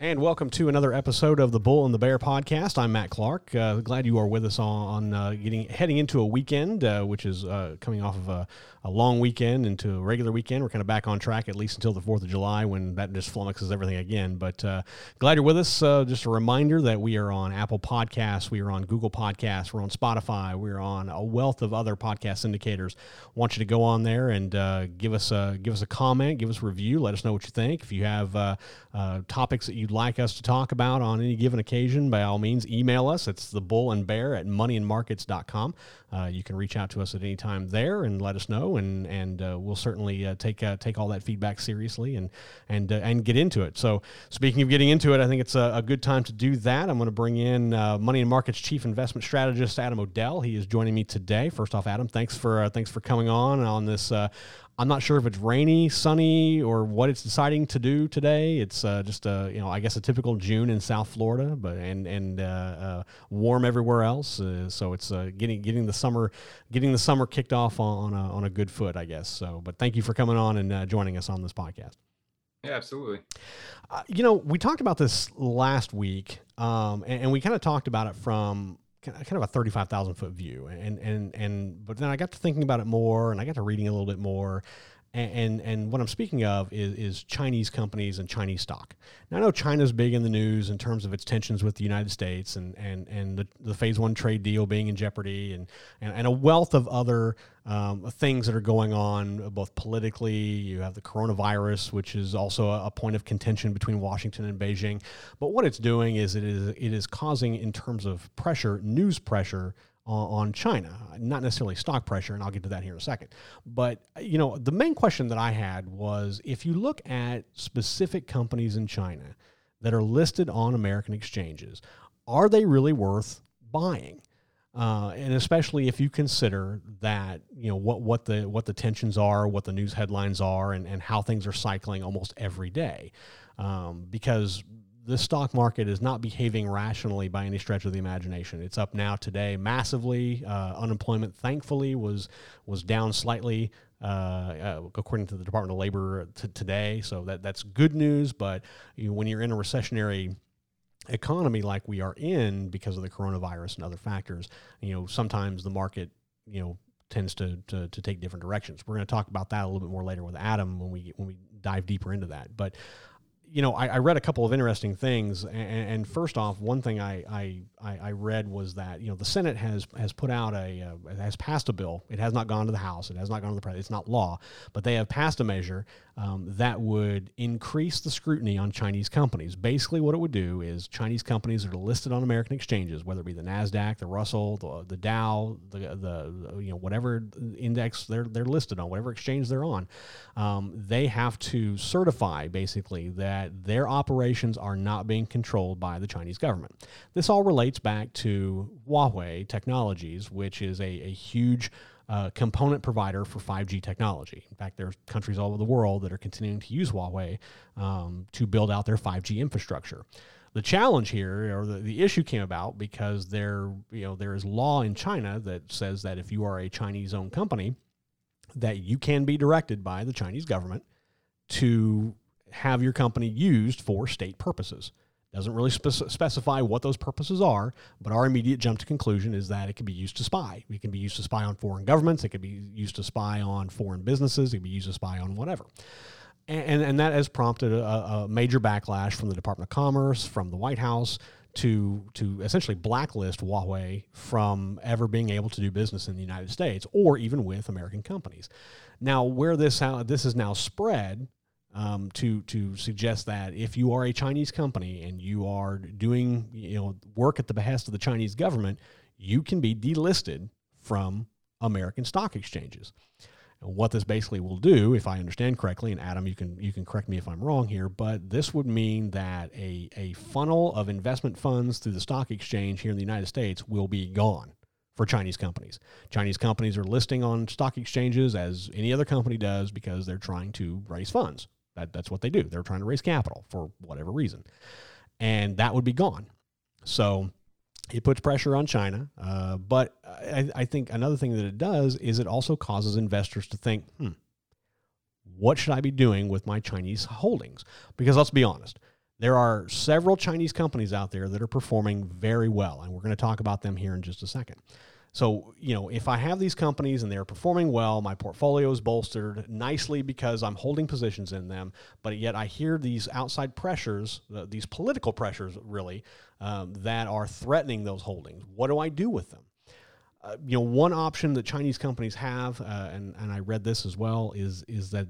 And welcome to another episode of the Bull and the Bear podcast. I'm Matt Clark. Uh, glad you are with us on, uh, getting heading into a weekend, uh, which is uh, coming off of a, a, long weekend into a regular weekend. We're kind of back on track at least until the Fourth of July, when that just flummoxes everything again. But uh, glad you're with us. Uh, just a reminder that we are on Apple Podcasts, we are on Google Podcasts, we're on Spotify, we're on a wealth of other podcast indicators. Want you to go on there and give us a give us a comment, give us a review, let us know what you think. If you have topics that you you'd like us to talk about on any given occasion, by all means, email us. It's the bull and bear at moneyandmarkets.com. Uh, you can reach out to us at any time there and let us know, and and uh, we'll certainly uh, take uh, take all that feedback seriously and and uh, and get into it. So, speaking of getting into it, I think it's a, a good time to do that. I'm going to bring in uh, Money and Markets Chief Investment Strategist Adam O'Dell. He is joining me today. First off, Adam, thanks for thanks for coming on on this I'm not sure if it's rainy, sunny, or what it's deciding to do today. It's uh, just a you know I guess a typical June in South Florida, but and and uh, uh, warm everywhere else. Uh, so it's uh, getting getting the summer getting the summer kicked off on, on a, on a good foot, I guess. So, but thank you for coming on and uh, joining us on this podcast. Yeah, absolutely. you know, we talked about this last week, um, and, and we kind of talked about it from kind of a 35,000 foot view. And, and, and, but then I got to thinking about it more and I got to reading a little bit more. And, and, and what I'm speaking of is, is Chinese companies and Chinese stock. Now, I know China's big in the news in terms of its tensions with the United States and, and, and the, the phase one trade deal being in jeopardy and, and, and a wealth of other um, things that are going on both politically. You have the coronavirus, which is also a, a, point of contention between Washington and Beijing. But what it's doing is it is it is causing, in terms of pressure, news pressure on China, not necessarily stock pressure, and I'll get to that here in a second. But you know, the main question that I had was if you look at specific companies in China that are listed on American exchanges, are they really worth buying? Uh, and especially if you consider that you know what what the what the tensions are, what the news headlines are, and, and how things are cycling almost every day, um, because the stock market is not behaving rationally by any stretch of the imagination. It's up now today massively. Uh, unemployment, thankfully, was was down slightly. Uh, uh, according to the Department of Labor t- today, so that that's good news. But you know, when you're in a recessionary economy like we are in because of the coronavirus and other factors, you know, sometimes the market, you know, tends to, to, to take different directions. We're going to talk about that a little bit more later with Adam when we when we dive deeper into that. But you know, I, I, read a couple of interesting things, and, and first off, one thing I, I, I read was that you know the Senate has has put out a uh, has passed a bill. It has not gone to the House. It has not gone to the President. It's not law, but they have passed a measure um, that would increase the scrutiny on Chinese companies. Basically, what it would do is Chinese companies that are listed on American exchanges, whether it be the Nasdaq, the Russell, the, the Dow, the, the, you know whatever index they're they're listed on, whatever exchange they're on, um, they have to certify basically that that their operations are not being controlled by the Chinese government. This all relates back to Huawei Technologies, which is a, a huge uh, component provider for 5G technology. In fact, there are countries all over the world that are continuing to use Huawei um, to build out their 5G infrastructure. The challenge here, or the, the issue, came about because there, you know, there is law in China that says that if you are a Chinese-owned company, that you can be directed by the Chinese government to have your company used for state purposes. Doesn't really spe- specify what those purposes are, but our immediate jump to conclusion is that it can be used to spy. It can be used to spy on foreign governments. It can be used to spy on foreign businesses. It can be used to spy on whatever. And, and that has prompted a, a major backlash from the Department of Commerce, from the White House, to to essentially blacklist Huawei from ever being able to do business in the United States or even with American companies. Now, where this how this is now spread um, to to suggest that if you are a Chinese company and you are doing you know work at the behest of the Chinese government, you can be delisted from American stock exchanges. And what this basically will do, if I understand correctly, and Adam, you can you can correct me if I'm wrong here, but this would mean that a, a funnel of investment funds through the stock exchange here in the United States will be gone for Chinese companies. Chinese companies are listing on stock exchanges as any other company does because they're trying to raise funds. That, that's what they do. They're trying to raise capital for whatever reason. And that would be gone. So it puts pressure on China. Uh, but I, I, think another thing that it does is it also causes investors to think, hmm, what should I be doing with my Chinese holdings? Because let's be honest, there are several Chinese companies out there that are performing very well, and we're going to talk about them here in just a second. So, you know, if I have these companies and they're performing well, my portfolio is bolstered nicely because I'm holding positions in them, but yet I hear these outside pressures, uh, these political pressures really, um, that are threatening those holdings. What do I do with them? Uh, you know, one option that Chinese companies have, uh, and, and I read this as well, is, is that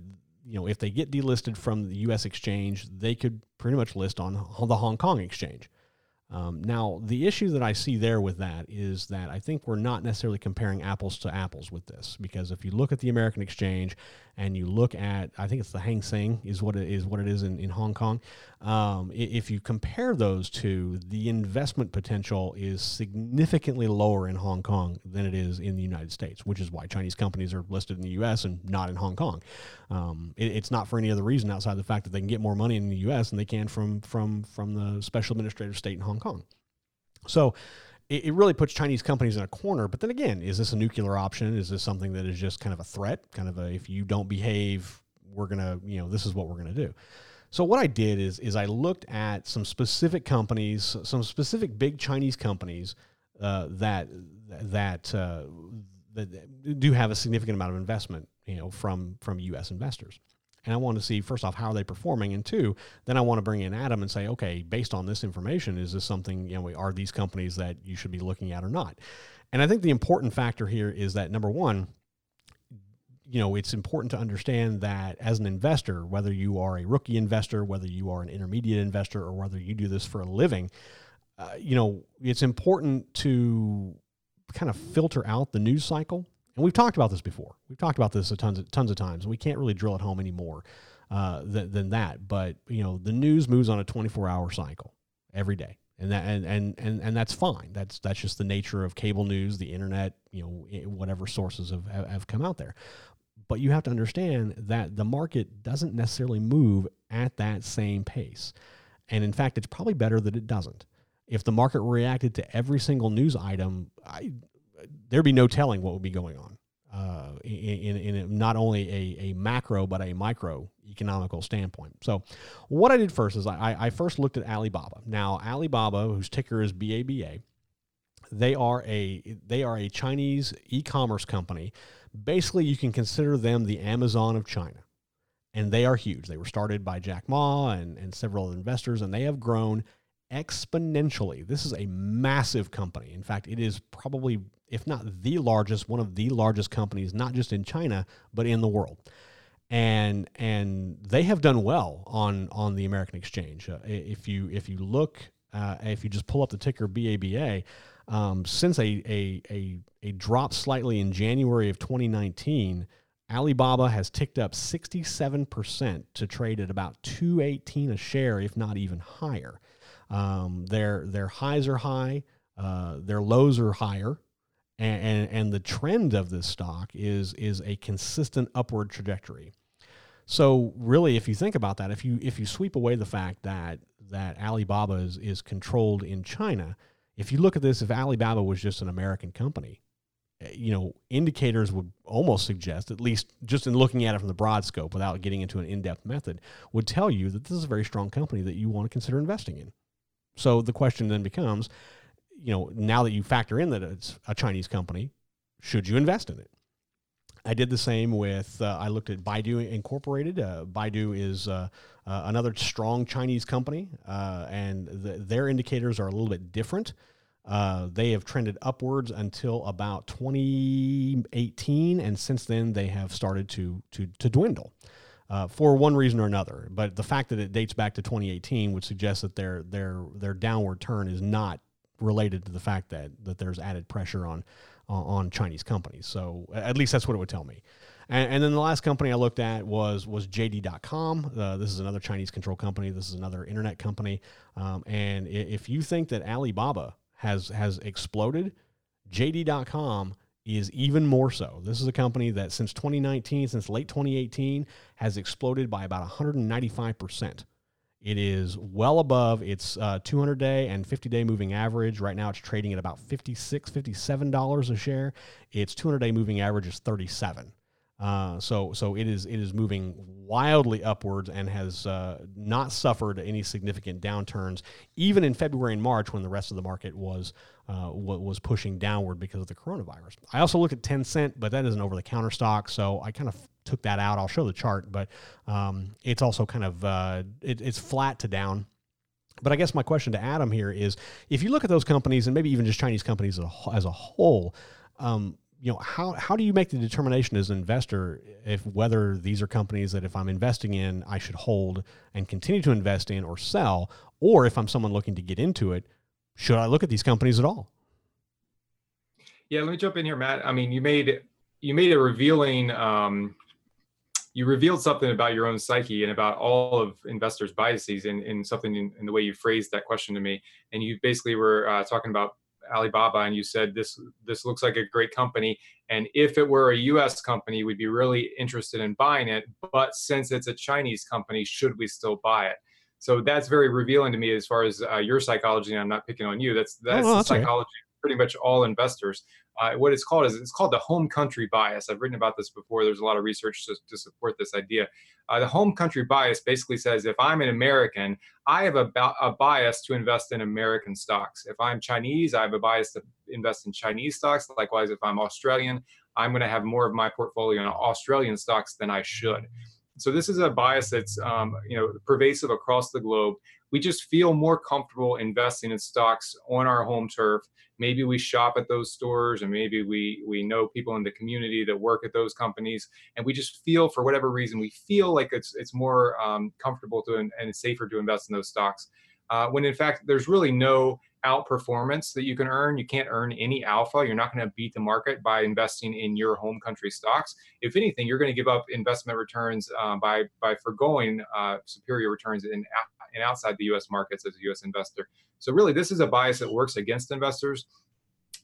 you know, if they get delisted from the U.S. exchange, they could pretty much list on the Hong Kong exchange. Um, now, the issue that I see there with that is that I think we're not necessarily comparing apples to apples with this because if you look at the American exchange and you look at, I think it's the Hang Seng is what it is, what it is in, in Hong Kong. Um, if you compare those two, the investment potential is significantly lower in Hong Kong than it is in the United States, which is why Chinese companies are listed in the U.S. and not in Hong Kong. Um, it, it's not for any other reason outside the fact that they can get more money in the U.S. than they can from from from the special administrative state in Hong Kong. So it, really puts Chinese companies in a corner. But then again, is this a nuclear option? Is this something that is just kind of a threat? Kind of a if you don't behave, we're gonna you know this is what we're gonna do. So what I did is is I looked at some specific companies, some specific big Chinese companies uh, that that uh, that do have a significant amount of investment, you know, from from U.S. investors. And I want to see first off how are they performing, and two, then I want to bring in Adam and say, okay, based on this information, is this something you know are these companies that you should be looking at or not? And I think the important factor here is that number one, you know, it's important to understand that as an investor, whether you are a rookie investor, whether you are an intermediate investor, or whether you do this for a living, uh, you know, it's important to kind of filter out the news cycle and we've talked about this before. We've talked about this a tons of tons of times. We can't really drill it home anymore uh, than, than that. But you know, the news moves on a 24 hour cycle every day, and that and, and and and that's fine. That's that's just the nature of cable news, the internet, you know, whatever sources have have come out there. But you have to understand that the market doesn't necessarily move at that same pace. And in fact, it's probably better that it doesn't. If the market reacted to every single news item, I, there'd be no telling what would be going on uh, in, in, in, not only a, a macro but a micro economical standpoint. So, what I did first is I, I first looked at Alibaba. Now, Alibaba, whose ticker is BABA, they are a they are a Chinese e-commerce company. Basically, you can consider them the Amazon of China, and they are huge. They were started by Jack Ma and, and several investors, and they have grown exponentially. This is a massive company. In fact, it is probably, if not the largest, one of the largest companies, not just in China, but in the world. And and they have done well on on the American exchange. Uh, if you if you look, uh, if you just pull up the ticker BABA, um, since a, a a a drop slightly in January of 2019. Alibaba has ticked up 67% to trade at about 218 a share, if not even higher. Um, their their highs are high, uh, their lows are higher, and, and, and the trend of this stock is is a consistent upward trajectory. So really, if you think about that, if you if you sweep away the fact that that Alibaba is, is controlled in China, if you look at this, if Alibaba was just an American company, eh, you know, indicators would almost suggest, at least just in looking at it from the broad scope without getting into an in depth method, would tell you that this is a very strong company that you want to consider investing in. So the question then becomes, you know, now that you factor in that it's a Chinese company, should you invest in it? I did the same with, uh, I looked at Baidu Incorporated. Uh, Baidu is uh, uh another strong Chinese company, uh, and the, their indicators are a little bit different. They have trended upwards until about 2018, and since then they have started to, to, to dwindle uh, for one reason or another. But the fact that it dates back to 2018 would suggest that their their their downward turn is not related to the fact that that there's added pressure on on Chinese companies. So at least that's what it would tell me. And, and then the last company I looked at was was JD.com. Uh, this is another Chinese control company. This is another internet company. Um, and if you think that Alibaba has has exploded, JD.com is even more so. This is a company that since 2019, since late 2018, has exploded by about 195%. It is well above its uh, 200 day and 50 day moving average. Right now, it's trading at about $56, $57 a share. Its 200 day moving average is 37. Uh, so so it is it is moving wildly upwards and has uh, not suffered any significant downturns even in February and March when the rest of the market was uh, was pushing downward because of the coronavirus. I also look at Tencent, but that is an over the counter stock, so I kind of took that out. I'll show the chart, but um, it's also kind of uh, it, it's flat to down. But I guess my question to Adam here is, if you look at those companies and maybe even just Chinese companies as a, as a whole. Um, you know how how do you make the determination as an investor if whether these are companies that if I'm investing in I should hold and continue to invest in or sell? Or if I'm someone looking to get into it should I look at these companies at all? Yeah let me jump in here Matt. I mean you made you made a revealing um, you revealed something about your own psyche and about all of investors biases in, in something in, in the way you phrased that question to me. And you basically were uh, talking about Alibaba and you said this this looks like a great company. And if it were a US company we'd be really interested in buying it. But since it's a Chinese company should we still buy it? So that's very revealing to me as far as uh, your psychology and I'm not picking on you. That's that's oh, the psychology. Pretty much all investors uh, what it's called is it's called the home country bias. I've written about this before. There's a lot of research to, to support this idea. Uh, the home country bias basically says if I'm an American, I have a, a bias to invest in American stocks. If I'm Chinese, I have a bias to invest in Chinese stocks. Likewise, if I'm Australian, I'm going to have more of my portfolio in Australian stocks than I should. So this is a bias that's um, you know pervasive across the globe. We just feel more comfortable investing in stocks on our home turf. Maybe we shop at those stores, and maybe we we know people in the community that work at those companies, and we just feel for whatever reason we feel like it's it's more um, comfortable to and safer to invest in those stocks. Uh, when in fact there's really no outperformance that you can earn. You can't earn any alpha. You're not going to beat the market by investing in your home country stocks. If anything, you're going to give up investment returns uh, by by foregoing uh, superior returns in in outside the U.S. markets as a U.S. investor. So really, this is a bias that works against investors.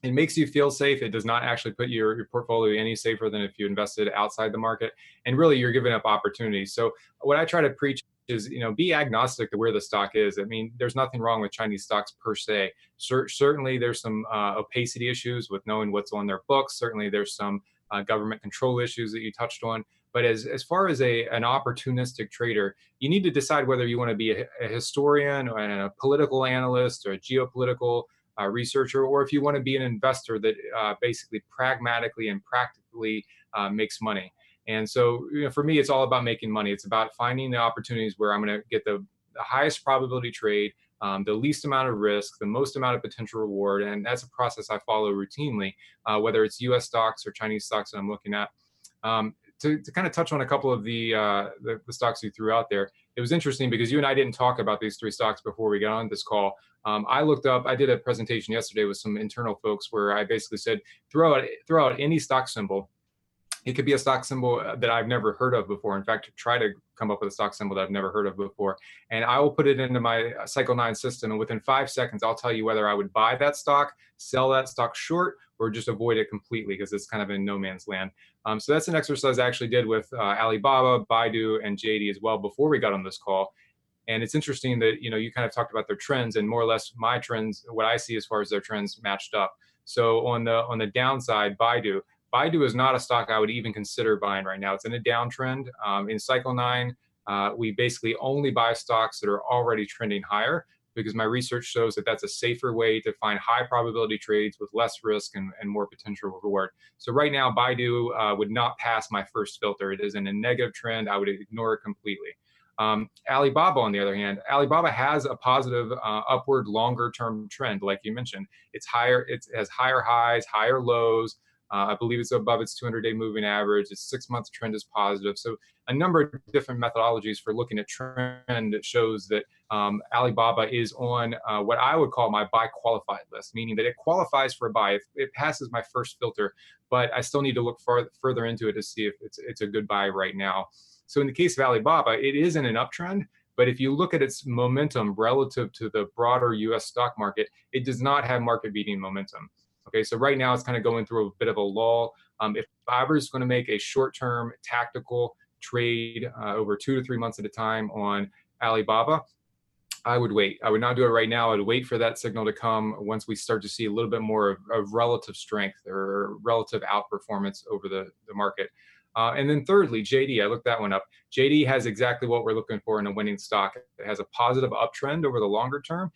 It makes you feel safe. It does not actually put your, your portfolio any safer than if you invested outside the market. And really, you're giving up opportunities. So what I try to preach is you know be agnostic to where the stock is. I mean there's nothing wrong with chinese stocks per se. Cer- certainly there's some uh, opacity issues with knowing what's on their books. Certainly there's some uh, government control issues that you touched on. But as, as far as a, an opportunistic trader you need to decide whether you want to be a, a historian or a political analyst or a geopolitical uh, researcher or if you want to be an investor that uh, basically pragmatically and practically uh, makes money and so, you know, for me, it's all about making money. It's about finding the opportunities where I'm going to get the, the, highest probability trade, um, the least amount of risk, the most amount of potential reward. And that's a process I follow routinely, uh, whether it's US stocks or Chinese stocks that I'm looking at. Um, to, to, kind of touch on a couple of the, uh, the, the stocks you threw out there, it was interesting because you and I didn't talk about these three stocks before we got on this call. Um, I looked up. I did a presentation yesterday with some internal folks where I basically said throw out throw out any stock symbol it could be a stock symbol uh, that I've never heard of before. In fact, try to come up with a stock symbol that I've never heard of before. And I will put it into my uh, Cycle 9 system. And within five seconds, I'll tell you whether I would buy that stock, sell that stock short, or just avoid it completely because it's kind of in no man's land. Um, so that's an exercise I actually did with uh, Alibaba, Baidu, and JD as well before we got on this call. And it's interesting that you know you kind of talked about their trends and more or less my trends, what I see as far as their trends matched up. So on the on the downside, Baidu, Baidu is not a stock I would even consider buying right now. It's in a downtrend. Um, in Cycle 9, uh, we basically only buy stocks that are already trending higher because my research shows that that's a safer way to find high probability trades with less risk and, and more potential reward. So right now, Baidu uh, would not pass my first filter. It is in a negative trend. I would ignore it completely. Um, Alibaba, on the other hand, Alibaba has a positive uh, upward longer term trend, like you mentioned. It's higher, it has higher highs, higher lows. Uh, I believe it's above its 200-day moving average. Its six-month trend is positive. So a number of different methodologies for looking at trend shows that um, Alibaba is on uh, what I would call my buy qualified list, meaning that it qualifies for a buy. It, it passes my first filter, but I still need to look far, further into it to see if it's it's a good buy right now. So in the case of Alibaba, it is in an uptrend. But if you look at its momentum relative to the broader US stock market, it does not have market beating momentum. Okay, so right now it's kind of going through a bit of a lull. Um, if I was going to make a short-term tactical trade uh, over two to three months at a time on Alibaba, I would wait. I would not do it right now. I would wait for that signal to come once we start to see a little bit more of, of relative strength or relative outperformance over the, the market. Uh, and then thirdly, JD, I looked that one up. JD has exactly what we're looking for in a winning stock. It has a positive uptrend over the longer term,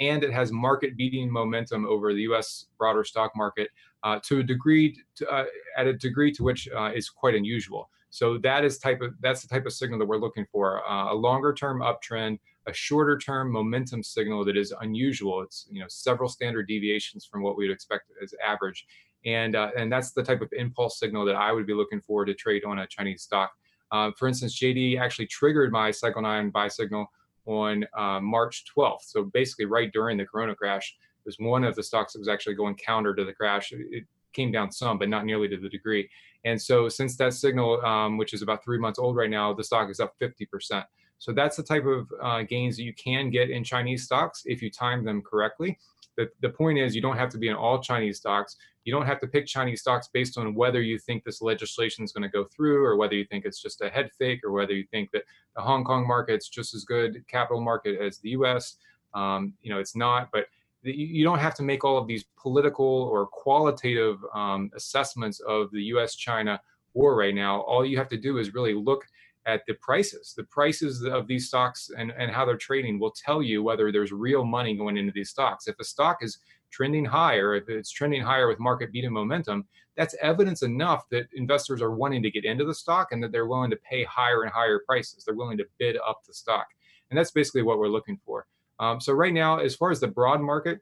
and it has market beating momentum over the U.S. broader stock market uh, to a degree, to, uh, at a degree to which uh, is quite unusual. So that is type of that's the type of signal that we're looking for: uh, a longer term uptrend, a shorter term momentum signal that is unusual. It's you know several standard deviations from what we would expect as average, and uh, and that's the type of impulse signal that I would be looking for to trade on a Chinese stock. Uh, for instance, JD actually triggered my Cycle 9 buy signal on uh, March 12th. So basically, right during the Corona crash, was one of the stocks that was actually going counter to the crash. It came down some, but not nearly to the degree. And so, since that signal, um, which is about three months old right now, the stock is up 50%. So that's the type of uh, gains that you can get in Chinese stocks if you time them correctly. The, the point is, you don't have to be in all Chinese stocks. You don't have to pick Chinese stocks based on whether you think this legislation is going to go through, or whether you think it's just a head fake, or whether you think that the Hong Kong market's just as good capital market as the U.S. Um, you know, it's not, but you don't have to make all of these political or qualitative um, assessments of the U.S.-China war right now. All you have to do is really look at the prices. The prices of these stocks and, and how they're trading will tell you whether there's real money going into these stocks. If a stock is trending higher, if it's trending higher with market beating momentum, that's evidence enough that investors are wanting to get into the stock and that they're willing to pay higher and higher prices. They're willing to bid up the stock. And that's basically what we're looking for. Um, so right now, as far as the broad market,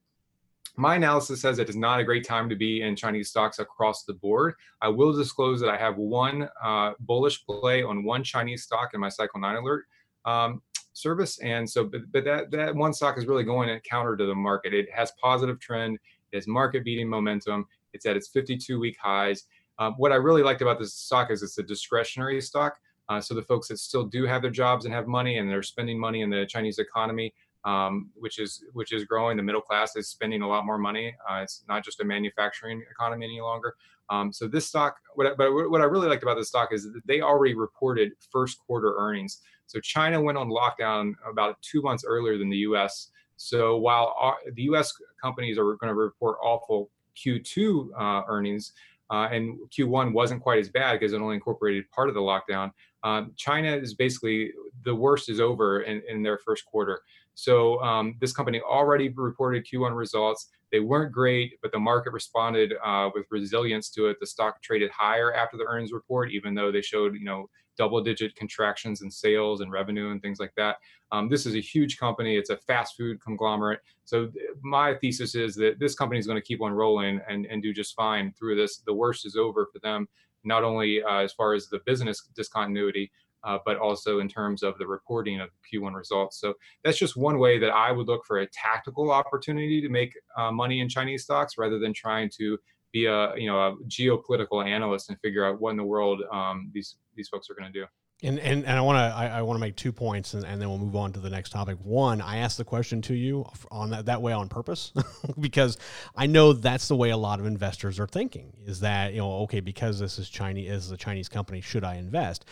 my analysis says it is not a great time to be in Chinese stocks across the board. I will disclose that I have one uh, bullish play on one Chinese stock in my Cycle 9 alert um, service. And so, but, but that, that one stock is really going in counter to the market. It has positive trend, it has market beating momentum, it's at its 52 week highs. Um, what I really liked about this stock is it's a discretionary stock. Uh, so the folks that still do have their jobs and have money and they're spending money in the Chinese economy, um, which is which is growing. The middle class is spending a lot more money. Uh, it's not just a manufacturing economy any longer. Um, so this stock, what I, but what I really liked about this stock is that they already reported first quarter earnings. So China went on lockdown about two months earlier than the U.S. So while our, the U.S. companies are going to report awful Q2 uh, earnings, uh, and Q1 wasn't quite as bad because it only incorporated part of the lockdown. Um, China is basically the worst is over in, in their first quarter. So um, this company already reported Q1 results. They weren't great, but the market responded uh, with resilience to it. The stock traded higher after the earnings report, even though they showed, you know, double-digit contractions in sales and revenue and things like that. Um, this is a huge company. It's a fast food conglomerate. So my thesis is that this company is going to keep on rolling and, and do just fine through this. The worst is over for them, not only uh, as far as the business discontinuity, uh, but also in terms of the reporting of Q1 results. So that's just one way that I would look for a tactical opportunity to make uh, money in Chinese stocks rather than trying to be a you know a geopolitical analyst and figure out what in the world um, these these folks are going to do. And, and, and I want to I, I want to make two points and, and then we'll move on to the next topic. One, I asked the question to you on that, that way on purpose because I know that's the way a lot of investors are thinking is that you know okay because this is Chinese is a Chinese company should I invest?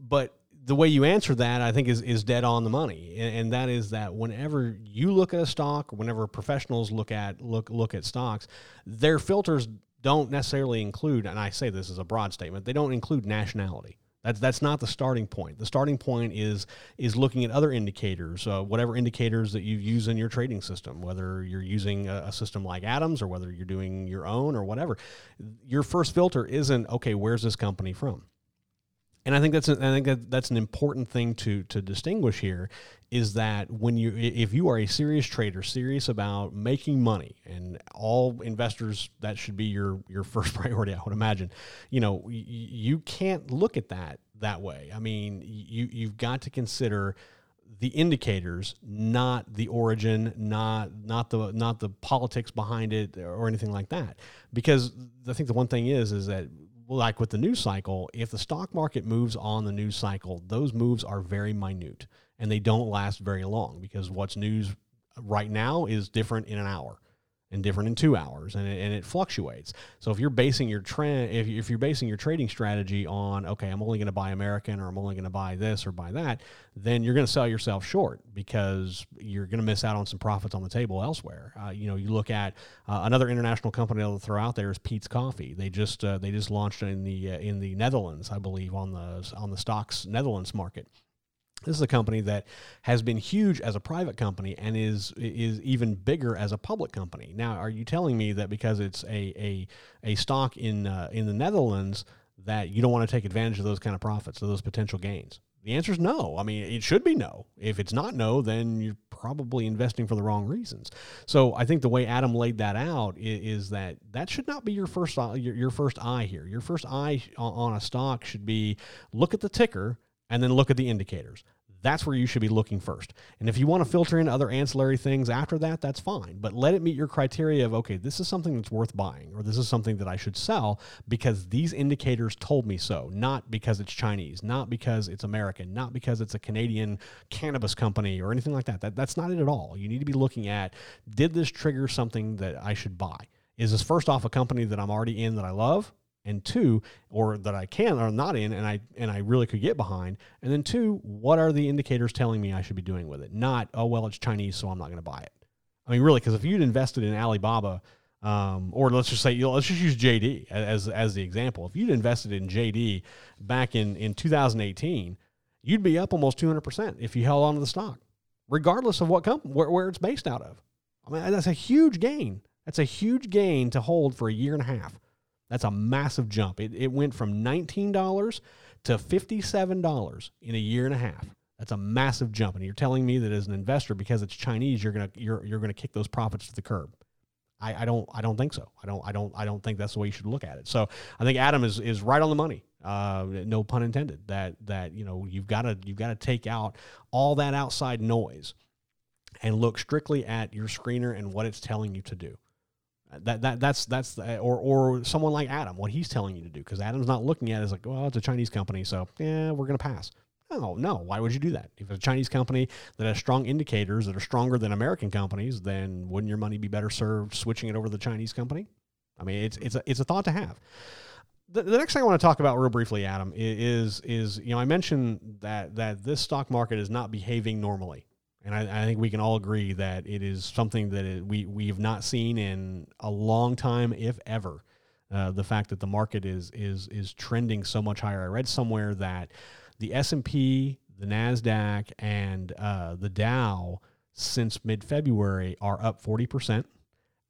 But the way you answer that, I think, is is dead on the money, and, and, that is that whenever you look at a stock, whenever professionals look at look look at stocks, their filters don't necessarily include, and I say this as a broad statement, they don't include nationality. That's that's not the starting point. The starting point is is looking at other indicators, uh, whatever indicators that you use in your trading system, whether you're using a, a, system like Adams or whether you're doing your own or whatever. Your first filter isn't okay. Where's this company from? And I think that's a, I think that that's an important thing to to distinguish here is that when you if you are a serious trader, serious about making money, and all investors that should be your your first priority, I would imagine. You know, you can't look at that that way. I mean, you you've got to consider the indicators, not the origin, not not the not the politics behind it or anything like that. Because I think the one thing is is that like with the news cycle, if the stock market moves on the news cycle, those moves are very minute and they don't last very long because what's news right now is different in an hour. And different in two hours and it, and it fluctuates. So if you're basing your trend if, if you're basing your trading strategy on okay i'm only going to buy american or i'm only going to buy this or buy that then you're going to sell yourself short because you're going to miss out on some profits on the table elsewhere. Uh, you know you look at uh, another international company i'll throw out there is Peet's coffee. They just uh, they just launched in the uh, in the netherlands i believe on the on the stocks netherlands market this is a company that has been huge as a private company and is is even bigger as a public company. Now, are you telling me that because it's a a, a stock in uh, in the Netherlands that you don't want to take advantage of those kind of profits, of those potential gains? The answer is no. I mean, it should be no. If it's not no, then you're probably investing for the wrong reasons. So I think the way Adam laid that out is, is that that should not be your first your, your first eye here. Your first eye on a stock should be look at the ticker and then look at the indicators. That's where you should be looking first. And if you want to filter in other ancillary things after that, that's fine. But let it meet your criteria of, okay, this is something that's worth buying, or this is something that I should sell because these indicators told me so, not because it's Chinese, not because it's American, not because it's a Canadian cannabis company or anything like that. that that's not it at all. You need to be looking at, did this trigger something that I should buy? Is this first off a company that I'm already in that I love? And two, or that I can or not in, and I and I really could get behind, and then two, what are the indicators telling me I should be doing with it? Not oh well, it's Chinese, so I'm not going to buy it. I mean, really, because if you'd invested in Alibaba, um, or let's just say you know, let's just use JD as as the example. If you'd invested in JD back in in 2018, you'd be up almost 200 percent if you held on to the stock, regardless of what company where, where it's based out of. I mean, that's a huge gain. That's a huge gain to hold for a year and a half. That's a massive jump. It, it went from $19 to $57 in a year and a half. That's a massive jump. And you're telling me that as an investor, because it's Chinese, you're gonna you're you're gonna kick those profits to the curb. I, I don't I don't think so. I don't I don't I don't think that's the way you should look at it. So I think Adam is is right on the money. Uh, no pun intended. That that you know you've got to you've got to take out all that outside noise and look strictly at your screener and what it's telling you to do. That, that that's that's uh, or or someone like Adam, what he's telling you to do, because Adam's not looking at it as like, well, it's a Chinese company, so yeah, we're gonna pass. No, no. Why would you do that? If it's a Chinese company that has strong indicators that are stronger than American companies, then wouldn't your money be better served switching it over to the Chinese company? I mean, it's it's a it's a thought to have. The, the next thing I want to talk about real briefly, Adam, is is you know I mentioned that that this stock market is not behaving normally. And I, I, think we can all agree that it is something that it, we we have not seen in a long time, if ever. Uh, the fact that the market is is is trending so much higher. I read somewhere that the S and P, the Nasdaq, and uh, the Dow since mid February are up forty percent,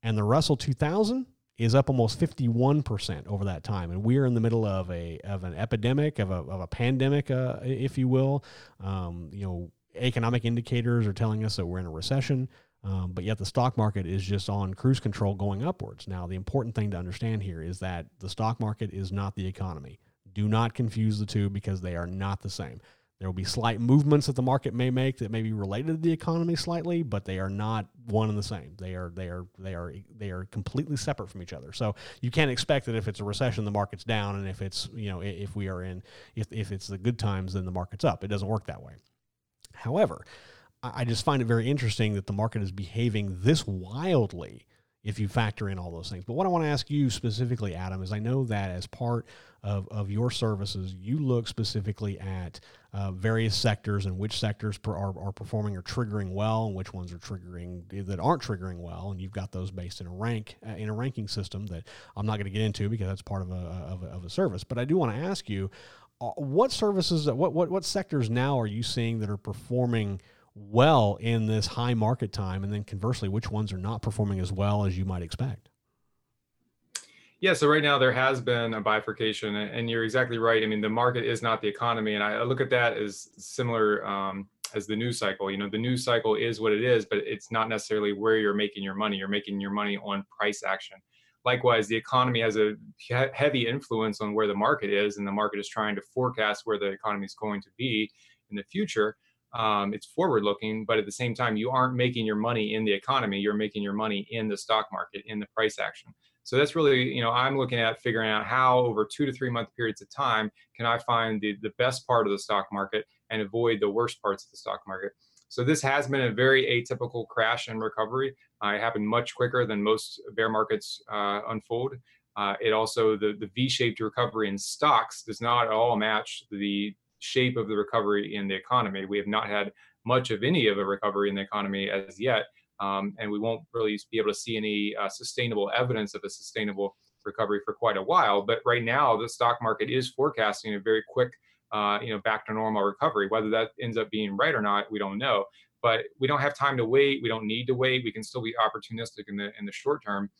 and the Russell two thousand is up almost 51% over that time. And we're in the middle of a of an epidemic, of a, of a pandemic, uh, if you will. Um, you know, economic indicators are telling us that we're in a recession, um, but yet the stock market is just on cruise control going upwards. Now, the important thing to understand here is that the stock market is not the economy. Do not confuse the two because they are not the same. There will be slight movements that the market may make that may be related to the economy slightly, but they are not one and the same. They are they are they are they are completely separate from each other. So you can't expect that if it's a recession, the market's down, and if it's you know if we are in if if it's the good times, then the market's up. It doesn't work that way. However, I just find it very interesting that the market is behaving this wildly if you factor in all those things. But what I want to ask you specifically, Adam, is I know that as part of, of your services, you look specifically at uh, various sectors and which sectors per, are, are performing or triggering well and which ones are triggering that aren't triggering well. And you've got those based in a rank uh, in a ranking system that I'm not going to get into because that's part of a, of a, of a service. But I do want to ask you, what services, what, what, what sectors now are you seeing that are performing well in this high market time? And then conversely, which ones are not performing as well as you might expect? Yeah, so right now there has been a bifurcation, and you're exactly right. I mean, the market is not the economy, and I look at that as similar um, as the news cycle. You know, the news cycle is what it is, but it's not necessarily where you're making your money. You're making your money on price action. Likewise, the economy has a heavy influence on where the market is, and the market is trying to forecast where the economy is going to be in the future. Um, it's forward looking, but at the same time, you aren't making your money in the economy. You're making your money in the stock market, in the price action. So that's really, you know, I'm looking at figuring out how over two to three month periods of time can I find the, the best part of the stock market and avoid the worst parts of the stock market. So this has been a very atypical crash and recovery. Uh, it happened much quicker than most bear markets uh, unfold. Uh, it also the the V-shaped recovery in stocks does not at all match the shape of the recovery in the economy. We have not had much of any of a recovery in the economy as yet, um, and we won't really be able to see any uh, sustainable evidence of a sustainable recovery for quite a while. But right now, the stock market is forecasting a very quick, uh, you know, back to normal recovery. Whether that ends up being right or not, we don't know. But we don't have time to wait. We don't need to wait. We can still be opportunistic in the in the short term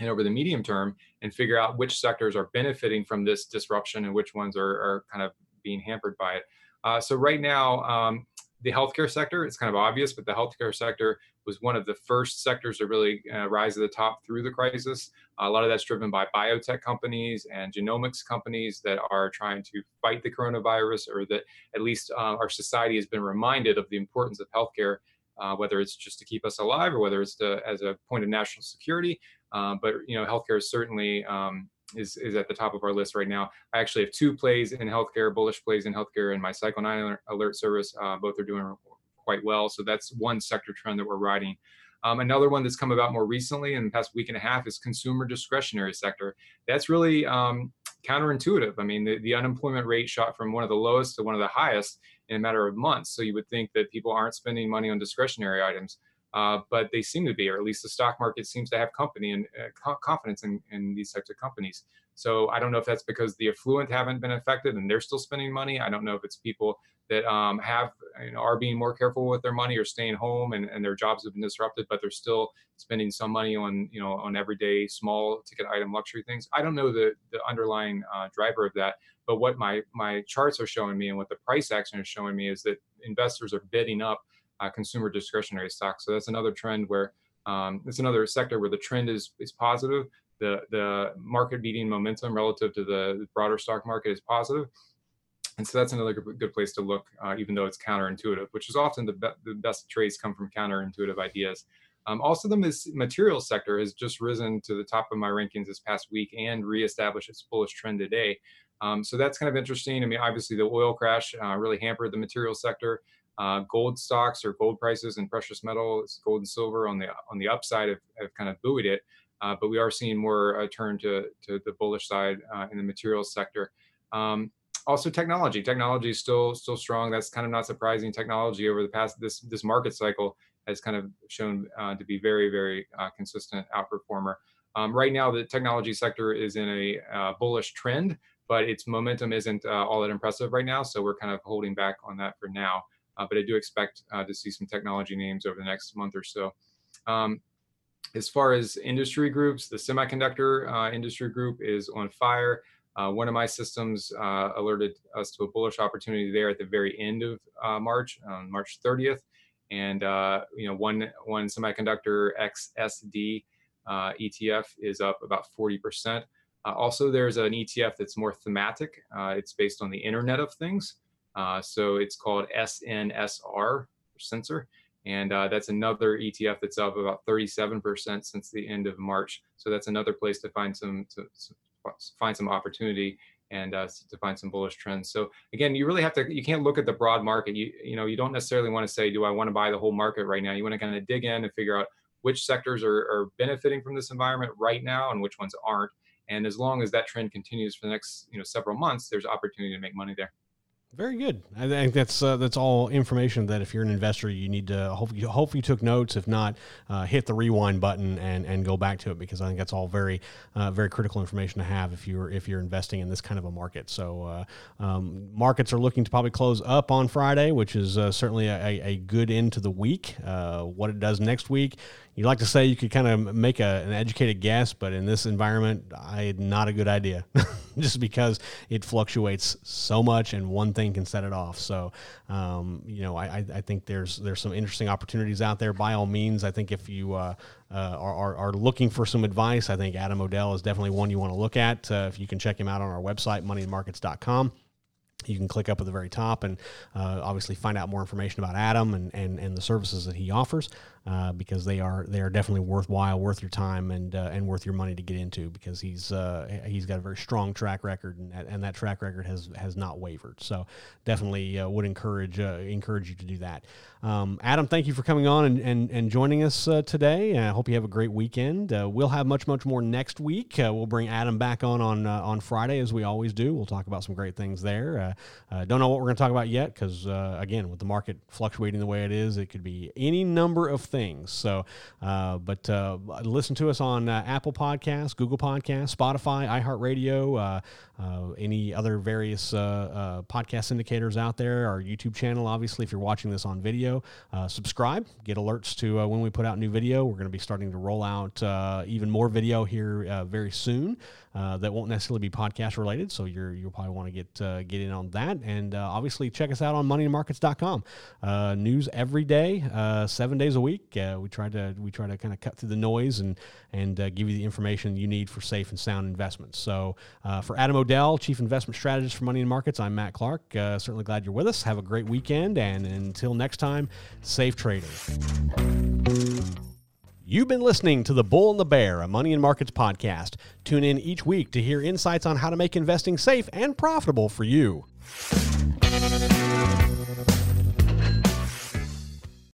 and over the medium term and figure out which sectors are benefiting from this disruption and which ones are, are kind of being hampered by it. Uh, so right now, um, the healthcare sector, it's kind of obvious, but the healthcare sector was one of the first sectors to really uh, rise to the top through the crisis. a lot of that's driven by biotech companies and genomics companies that are trying to fight the coronavirus, or that at least uh, our society has been reminded of the importance of healthcare, uh, whether it's just to keep us alive or whether it's to, as a point of national security. Uh, but you know, healthcare is certainly um, is is at the top of our list right now. I actually have two plays in healthcare, bullish plays in healthcare, and my Cycle Nine alert service. Uh, both are doing quite well. So that's one sector trend that we're riding. Um, another one that's come about more recently in the past week and a half is consumer discretionary sector. That's really um, counterintuitive. I mean, the, the unemployment rate shot from one of the lowest to one of the highest in a matter of months. So you would think that people aren't spending money on discretionary items. Uh, but they seem to be, or at least the stock market seems to have company and uh, confidence in, in these types of companies. So I don't know if that's because the affluent haven't been affected and they're still spending money. I don't know if it's people that um, have you know, are being more careful with their money or staying home and, and their jobs have been disrupted, but they're still spending some money on you know on everyday small ticket item luxury things. I don't know the the underlying uh, driver of that, but what my my charts are showing me and what the price action is showing me is that investors are bidding up uh, consumer discretionary stocks. So that's another trend where um, it's another sector where the trend is is positive. The the market beating momentum relative to the broader stock market is positive. And so that's another good place to look, uh, even though it's counterintuitive, which is often the, be- the best trades come from counterintuitive ideas. Um, also, the materials sector has just risen to the top of my rankings this past week and reestablished its bullish trend today. Um, so that's kind of interesting. I mean, obviously, the oil crash uh, really hampered the materials sector. Uh, gold stocks or gold prices and precious metals, gold and silver on the on the upside have, have kind of buoyed it. Uh, but we are seeing more uh, turn to to the bullish side uh, in the materials sector. Um, also, technology. Technology is still still strong. That's kind of not surprising. Technology over the past this this market cycle has kind of shown uh, to be very very uh, consistent outperformer. Um, right now, the technology sector is in a bullish trend, but its momentum isn't all that impressive right now. So we're kind of holding back on that for now. Uh, but I do expect uh, to see some technology names over the next month or so. Um, as far as industry groups, the semiconductor uh, industry group is on fire. Uh, one of my systems uh, alerted us to a bullish opportunity there at the very end of uh, March, on March 30th, and you know one one semiconductor XSD ETF is up about 40 percent. also, there's an ETF that's more thematic. it's based on the Internet of Things. Uh, so it's called SNSR sensor. And uh, that's another ETF that's up about 37% since the end of March. So that's another place to find some to, to find some opportunity and uh, to find some bullish trends. So again, you really have to you can't look at the broad market. You you know you don't necessarily want to say, do I want to buy the whole market right now? You want to kind of dig in and figure out which sectors are, are benefiting from this environment right now and which ones aren't. And as long as that trend continues for the next you know several months, there's opportunity to make money there. Very good. I think that's uh, that's all information that if you're an investor, you need to hope you hope you took notes. If not, uh, hit the rewind button and, and go back to it because I think that's all very uh, very critical information to have if you're if you're investing in this kind of a market. So uh, um, markets are looking to probably close up on Friday, which is uh, certainly a, a, good end to the week. Uh, what it does next week, you like to say you could kind of make a, an educated guess, but in this environment, I not a good idea, just because it fluctuates so much, and one thing can set it off. So, um, you know, I, I think there's there's some interesting opportunities out there. By all means, I think if you uh, uh, are, are, looking for some advice, I think Adam O'Dell is definitely one you want to look at. Uh, if you can check him out on our website, moneyandmarkets.com you can click up at the very top and uh, obviously find out more information about Adam and, and, and the services that he offers. Uh, because they are they are definitely worthwhile, worth your time, and uh, and worth your money to get into because he's uh, he's got a very strong track record, and that, and that track record has has not wavered. So definitely uh, would encourage uh, encourage you to do that. Um, Adam, thank you for coming on and, and, and joining us uh, today. I hope you have a great weekend. we'll have much much more next week. we'll bring Adam back on on on Friday as we always do. We'll talk about some great things there. don't know what we're going to talk about yet because again, with the market fluctuating the way it is, it could be any number of things. So, uh, but uh, listen to us on uh, Apple Podcasts, Google Podcasts, Spotify, iHeartRadio, uh, uh, any other various uh, podcast indicators out there. Our YouTube channel, obviously, if you're watching this on video, subscribe, get alerts to when we put out new video. We're going to be starting to roll out even more video here very soon. that won't necessarily be podcast related, so you're you'll probably want to get get in on that. And obviously, check us out on moneyandmarkets.com. news every day, seven days a week. Uh, we try to we try to kind of cut through the noise and and uh, give you the information you need for safe and sound investments. So uh, for Adam O'Dell, Chief Investment Strategist for Money and Markets, I'm Matt Clark. Uh, certainly glad you're with us. Have a great weekend, and until next time, safe trading. You've been listening to The Bull and the Bear, a Money and Markets podcast. Tune in each week to hear insights on how to make investing safe and profitable for you.